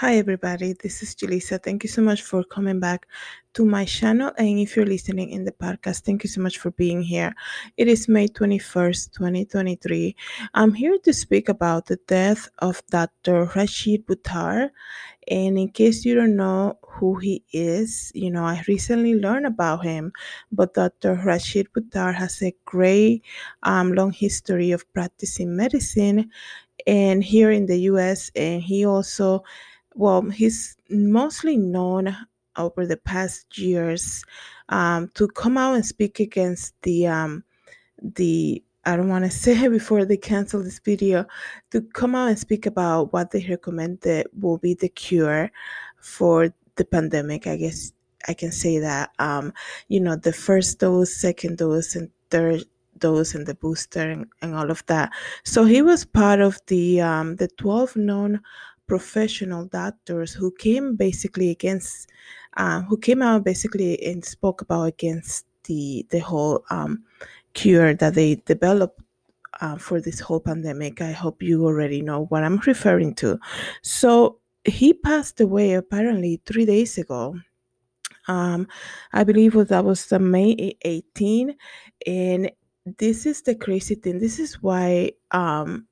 Hi, everybody. This is Julissa. Thank you so much for coming back to my channel. And if you're listening in the podcast, thank you so much for being here. It is May 21st, 2023. I'm here to speak about the death of Dr. Rashid Buttar. And in case you don't know who he is, you know, I recently learned about him. But Dr. Rashid Buttar has a great um, long history of practicing medicine and here in the US. And he also well, he's mostly known over the past years um, to come out and speak against the um, the I don't want to say before they cancel this video to come out and speak about what they recommend that will be the cure for the pandemic. I guess I can say that um, you know the first dose, second dose, and third dose and the booster and, and all of that. So he was part of the um, the 12 known professional doctors who came basically against, uh, who came out basically and spoke about against the the whole um, cure that they developed uh, for this whole pandemic. I hope you already know what I'm referring to. So he passed away apparently three days ago. Um, I believe that was the May 18, and this is the crazy thing. This is why um,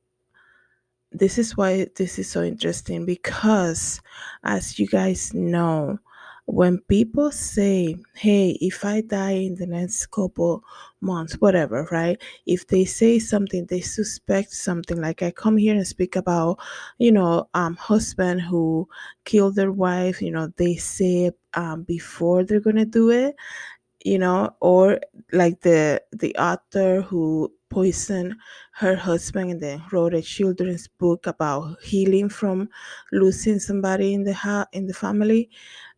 this is why this is so interesting because as you guys know when people say hey if i die in the next couple months whatever right? If they say something they suspect something like i come here and speak about you know um husband who killed their wife you know they say um before they're gonna do it you know or like the the author who poisoned her husband and then wrote a children's book about healing from losing somebody in the ha- in the family.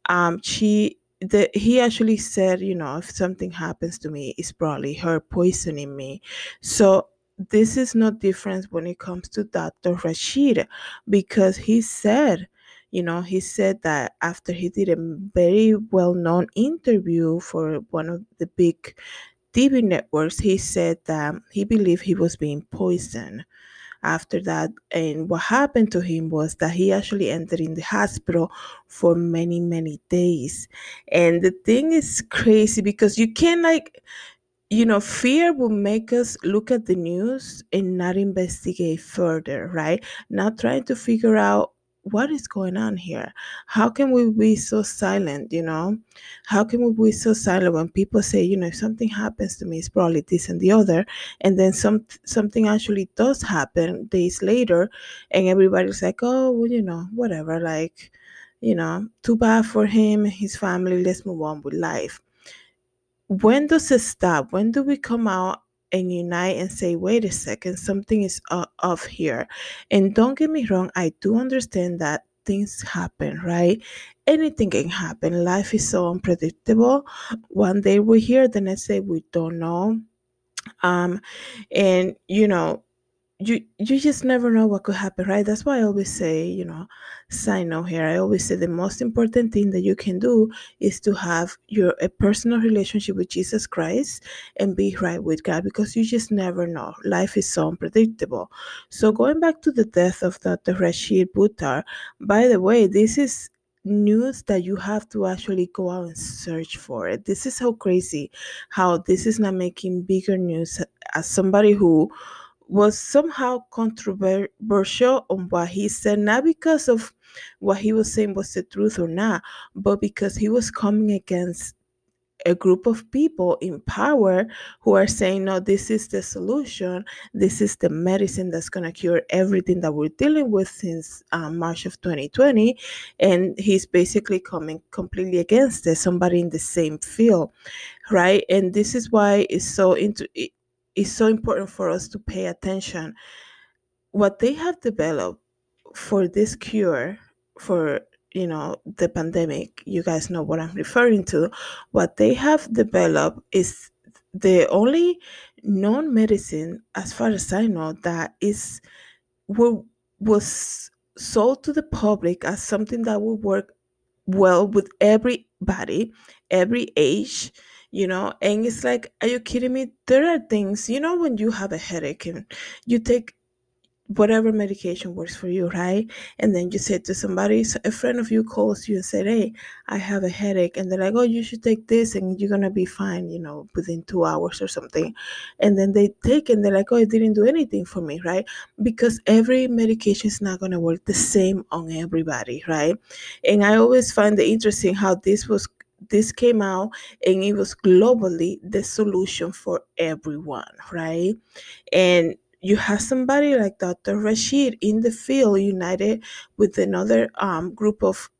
Um she the he actually said you know if something happens to me it's probably her poisoning me. So this is no different when it comes to dr rashid because he said you know he said that after he did a very well-known interview for one of the big TV networks, he said that he believed he was being poisoned after that. And what happened to him was that he actually entered in the hospital for many, many days. And the thing is crazy because you can't like you know, fear will make us look at the news and not investigate further, right? Not trying to figure out what is going on here? How can we be so silent, you know? How can we be so silent when people say, you know, if something happens to me, it's probably this and the other, and then some something actually does happen days later, and everybody's like, oh, well, you know, whatever, like, you know, too bad for him his family. Let's move on with life. When does it stop? When do we come out and unite and say, wait a second, something is off here. And don't get me wrong, I do understand that things happen, right? Anything can happen. Life is so unpredictable. One day we're here, the next day we don't know. Um, and you know, you you just never know what could happen right? That's why i always say you know sign note here i always say the most important thing that you can do is to have your a personal relationship with jesus christ and be right with god because you just never know. Life is so unpredictable. So going back to the death of dr rashid buttar by the way this is news that you have to actually go out and search for it. This is how crazy how this is not making bigger news as somebody who was somehow controversial on what he said, not because of what he was saying was the truth or not, but because he was coming against a group of people in power who are saying, no, this is the solution. This is the medicine that's going to cure everything that we're dealing with since um, March of 2020. And he's basically coming completely against it, somebody in the same field, right? And this is why it's so into it's so important for us to pay attention. What they have developed for this cure for you know the pandemic you guys know what i'm referring to what they have developed is the only known medicine as far as i know that is will was sold to the public as something that will work well with everybody every age you know and it's like are you kidding me there are things you know when you have a headache and you take whatever medication works for you, right? And then you say to somebody, so a friend of you calls you and said, Hey, I have a headache. And they're like, Oh, you should take this and you're to be fine, you know, within two hours or something. And then they take and they're like, Oh, it didn't do anything for me, right? Because every medication is not to work the same on everybody, right? And I always find it interesting how this was this came out and it was globally the solution for everyone, right? And you have somebody like Dr. Rashid in the field, united with another um, group of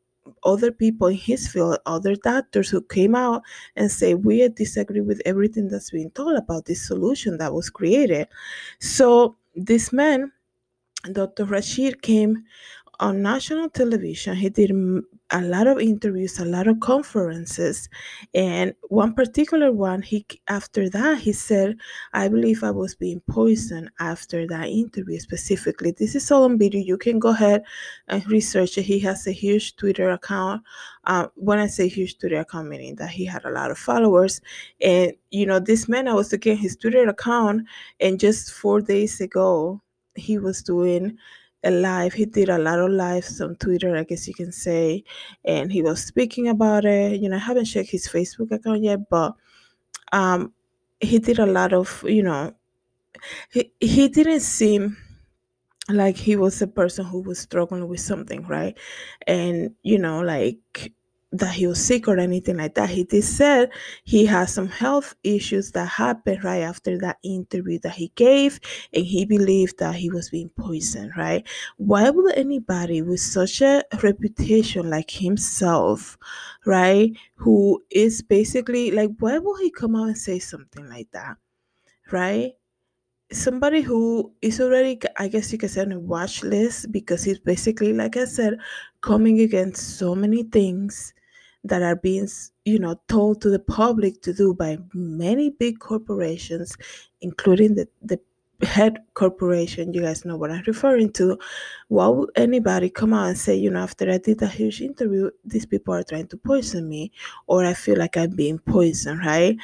other people in his field, other doctors who came out and say we disagree with everything that's being told about this solution that was created. So this man, Dr. Rashid, came on national television. He did a lot of interviews, a lot of conferences, and one particular one, he after that he said, "I believe I was being poisoned after that interview specifically." This is all on video. You can go ahead and research it. He has a huge Twitter account. Uh, when I say huge Twitter account, meaning that he had a lot of followers, and you know, this man, I was looking at his Twitter account, and just four days ago, he was doing a live. He did a lot of lives on Twitter, I guess you can say, and he was speaking about it. You know, I haven't checked his Facebook account yet, but um, he did a lot of, you know, he he didn't seem like he was a person who was struggling with something, right? And you know, like that he was sick or anything like that. He did said he has some health issues that happened right after that interview that he gave, and he believed that he was being poisoned, right? Why would anybody with such a reputation like himself, right, who is basically like, why would he come out and say something like that, right? somebody who is already i guess you can say on a watch list because he's basically like i said coming against so many things that are being you know told to the public to do by many big corporations including the, the head corporation you guys know what i'm referring to. Why would anybody come out and say you know after i did a huge interview these people are trying to poison me or i feel like i'm being poisoned right?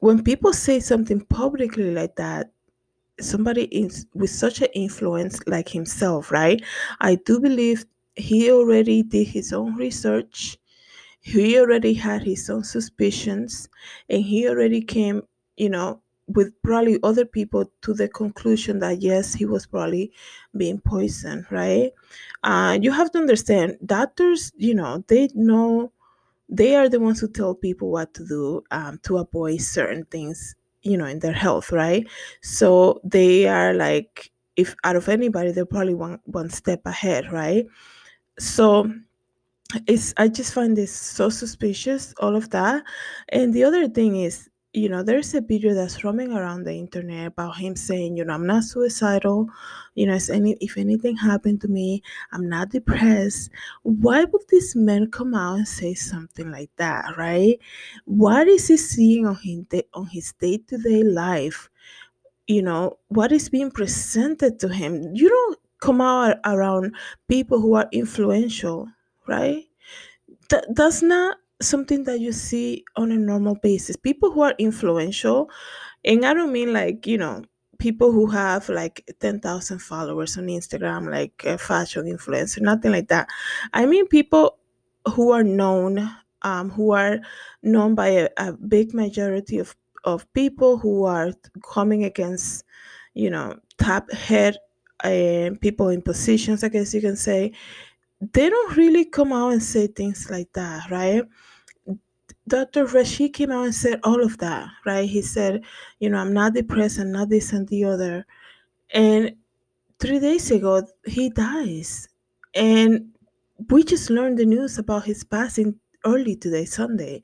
When people say something publicly like that somebody is with such an influence like himself right? I do believe he already did his own research he already had his own suspicions and he already came you know with probably other people to the conclusion that yes he was probably being poisoned right? Uh, you have to understand doctors you know they know they are the ones who tell people what to do um, to avoid certain things you know in their health right? So they are like if out of anybody they're probably one one step ahead right? So it's i just find this so suspicious all of that. And the other thing is you know there's a video that's roaming around the internet about him saying you know i'm not suicidal. You know if, any, if anything happened to me i'm not depressed. Why would this man come out and say something like that right? What is he seeing on his, on his day-to-day life? You know what is being presented to him? You don't come out around people who are influential right? Th- that's not something that you see on a normal basis. People who are influential and i don't mean like you know people who have like 10,000 followers on instagram like a fashion influencer nothing like that. I mean people who are known um, who are known by a, a big majority of, of people who are coming against you know top head uh, people in positions i guess you can say they don't really come out and say things like that, right? Dr. Rashid came out and said all of that, right? He said, you know, I'm not depressed, I'm not this and the other. And three days ago, he dies. And we just learned the news about his passing early today, Sunday.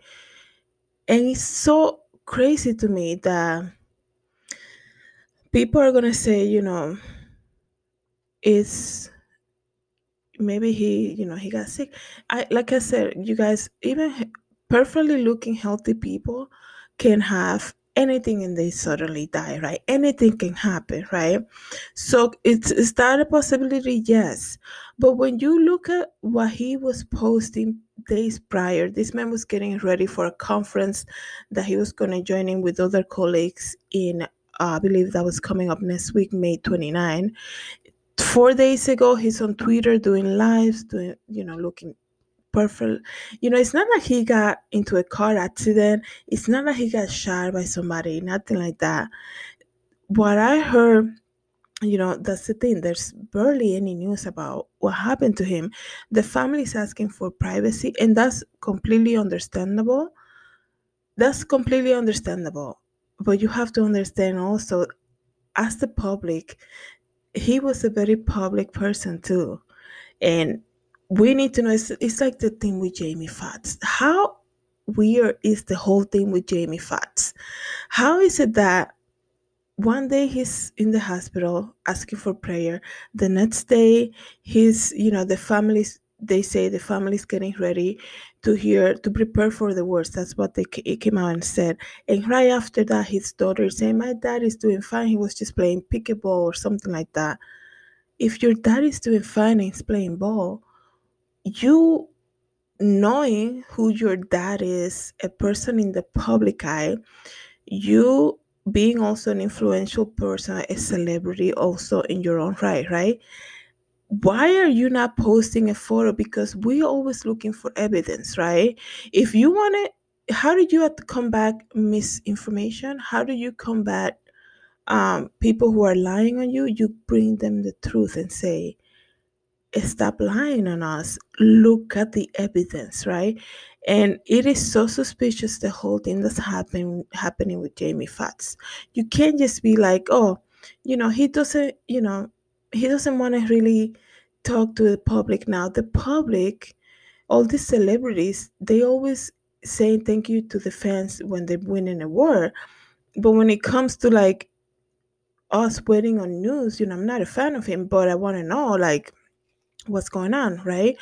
And it's so crazy to me that people are going to say, you know, it's maybe he you know he got sick. I like i said you guys even perfectly looking healthy people can have anything and they suddenly die right? Anything can happen right? So it's is that a possibility? Yes. But when you look at what he was posting days prior this man was getting ready for a conference that he was going to join in with other colleagues in uh, I believe that was coming up next week, May 29. Four days ago, he's on Twitter doing lives, doing, you know, looking perfect. You know, it's not like he got into a car accident. It's not like he got shot by somebody, nothing like that. What I heard, you know, that's the thing. There's barely any news about what happened to him. The family is asking for privacy, and that's completely understandable. That's completely understandable. But you have to understand also, as the public, he was a very public person too. And we need to know it's, it's like the thing with Jamie Foxx. How weird is the whole thing with Jamie Foxx? How is it that one day he's in the hospital asking for prayer, the next day he's, you know, the family's they say the family is getting ready to hear to prepare for the worst. That's what they it came out and said. And right after that his daughter saying my dad is doing fine. He was just playing pickleball or something like that. If your dad is doing fine and he's playing ball you knowing who your dad is a person in the public eye you being also an influential person a celebrity also in your own right right why are you not posting a photo? Because we're always looking for evidence right? If you want to how did you have to combat misinformation? How do you combat um, people who are lying on you? You bring them the truth and say stop lying on us. Look at the evidence right? And it is so suspicious the whole thing that's happening happening with jamie Foxx. you can't just be like oh you know he doesn't you know he doesn't want to really talk to the public now. The public, all these celebrities, they always say thank you to the fans when they win an award. But when it comes to like us waiting on news, you know, I'm not a fan of him, but I want to know like what's going on, right?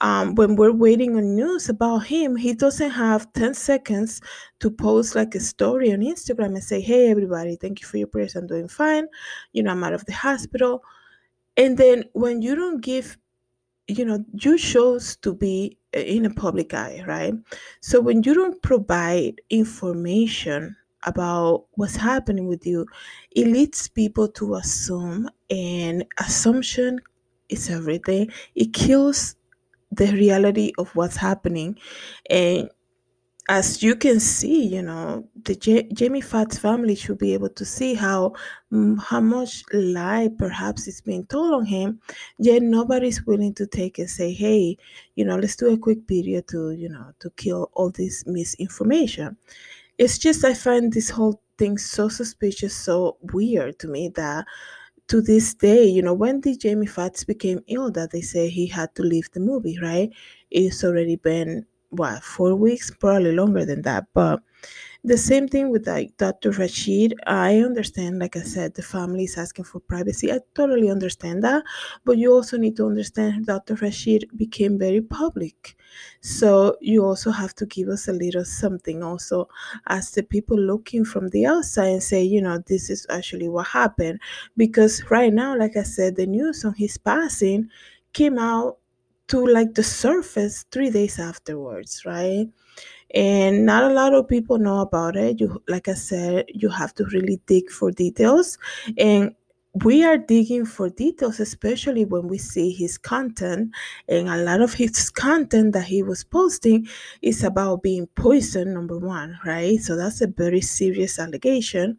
Um, when we're waiting on news about him, he doesn't have 10 seconds to post like a story on Instagram and say, Hey, everybody, thank you for your prayers. I'm doing fine. You know, I'm out of the hospital. And then when you don't give, you know, you chose to be uh, in a public eye, right? So when you don't provide information about what's happening with you, it leads people to assume, and assumption is everything. It kills the reality of what's happening. And as you can see, you know, the J- Jamie Foxx family should be able to see how mm, how much lie perhaps is being told on him. Yet nobody's willing to take and say, "Hey, you know, let's do a quick video to you know to kill all this misinformation." It's just I find this whole thing so suspicious, so weird to me that to this day, you know, when did Jamie Foxx became ill that they say he had to leave the movie, right? It's already been what four weeks? Probably longer than that but the same thing with like dr rashid. I understand like i said the family is asking for privacy. I totally understand that but you also need to understand dr rashid became very public. So you also have to give us a little something also as the people looking from the outside and say you know this is actually what happened. Because right now like i said the news on his passing came out to like the surface three days afterwards, right? And not a lot of people know about it. You, like I said, you have to really dig for details. And we are digging for details, especially when we see his content. And a lot of his content that he was posting is about being poisoned, number one, right? So that's a very serious allegation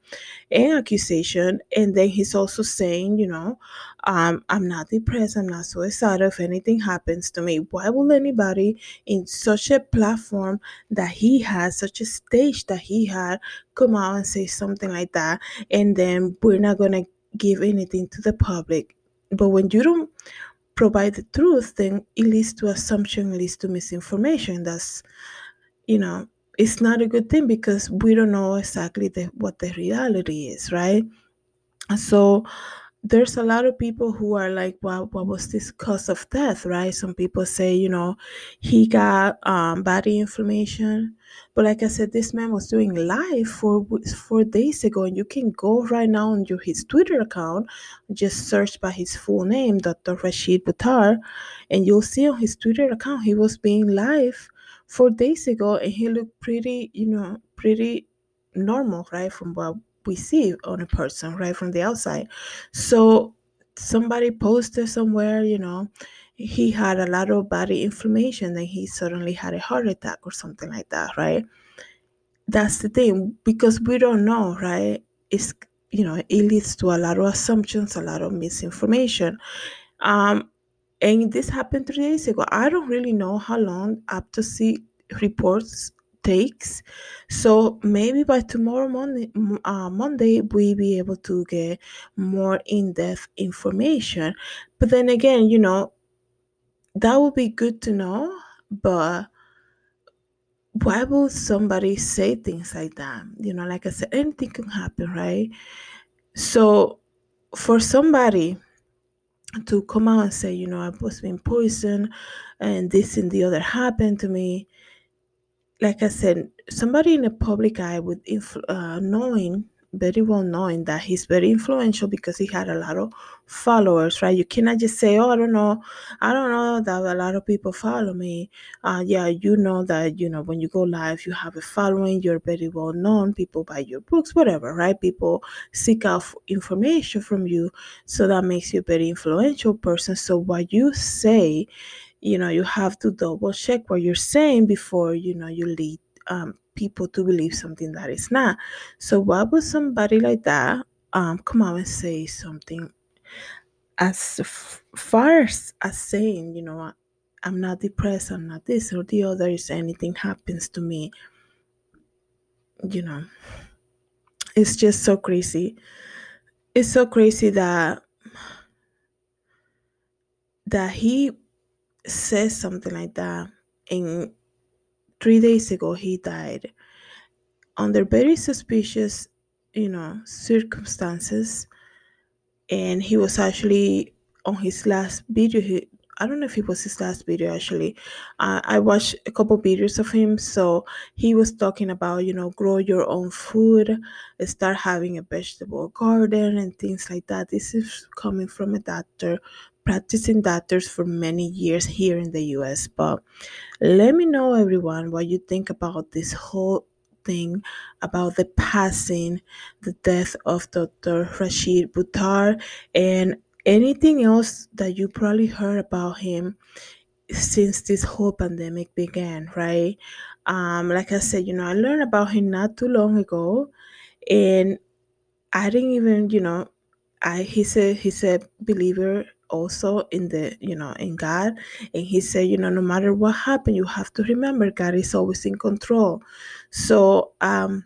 and accusation. And then he's also saying, you know, um, I'm not depressed, I'm not suicidal. If anything happens to me, why will anybody in such a platform that he has, such a stage that he had, come out and say something like that? And then we're not going to give anything to the public. But when you don't provide the truth, then it leads to assumption, leads to misinformation. That's, you know, it's not a good thing because we don't know exactly the, what the reality is, right? So there's a lot of people who are like, well, what was this cause of death, right? Some people say, you know, he got um, body inflammation. But like I said, this man was doing live for four days ago, and you can go right now on your his Twitter account, just search by his full name, Dr. Rashid Buttar, and you'll see on his Twitter account he was being live four days ago, and he looked pretty, you know, pretty normal, right? From what we see on a person right from the outside. So somebody posted somewhere you know he had a lot of body inflammation then he suddenly had a heart attack or something like that right? That's the thing because we don't know right? It's you know it leads to a lot of assumptions a lot of misinformation. Um and this happened three days ago. I don't really know how long autopsy reports takes so maybe by tomorrow monday uh, monday we be able to get more in-depth information but then again you know that would be good to know but why would somebody say things like that? You know, like I said, anything can happen, right? So for somebody to come out and say, you know, I was being poisoned and this and the other happened to me, like I said, somebody in the public eye with influ- uh, knowing very well knowing that he's very influential because he had a lot of followers, right? You cannot just say, "Oh, I don't know, I don't know that a lot of people follow me." Uh, yeah, you know that you know when you go live, you have a following, you're very well known. People buy your books, whatever, right? People seek out information from you, so that makes you a very influential person. So what you say, you know, you have to double check what you're saying before you know you lead um, people to believe something that is not. So why would somebody like that um, come out and say something as far as saying, you know, I'm not depressed, I'm not this or the other, if anything happens to me, you know, it's just so crazy. It's so crazy that that he says something like that and three days ago he died. Under very suspicious you know circumstances and he was actually on his last video. He, i don't know if it was his last video actually. Uh, i watched a couple videos of him so he was talking about you know grow your own food start having a vegetable garden and things like that. This is coming from a doctor practicing doctors for many years here in the us but let me know everyone what you think about this whole thing about the passing, the death of Dr. Rashid Buttar, and anything else that you probably heard about him since this whole pandemic began, right? Um, like I said, you know, I learned about him not too long ago, and I didn't even, you know, I he's a he's a believer also in the you know in God. And he said you know no matter what happened you have to remember God is always in control. So um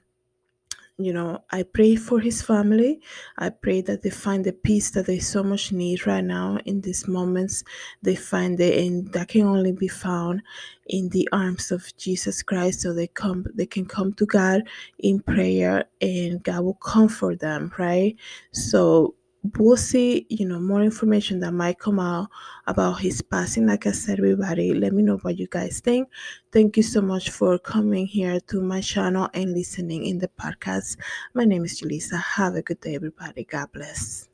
you know I pray for his family. I pray that they find the peace that they so much need right now in these moments. They find it and that can only be found in the arms of Jesus Christ. So they come they can come to God in prayer and God will comfort them right? So we'll see, you know, more information that might come out about his passing. Like I said, everybody, let me know what you guys think. Thank you so much for coming here to my channel and listening in the podcast. My name is Julissa. Have a good day, everybody. God bless.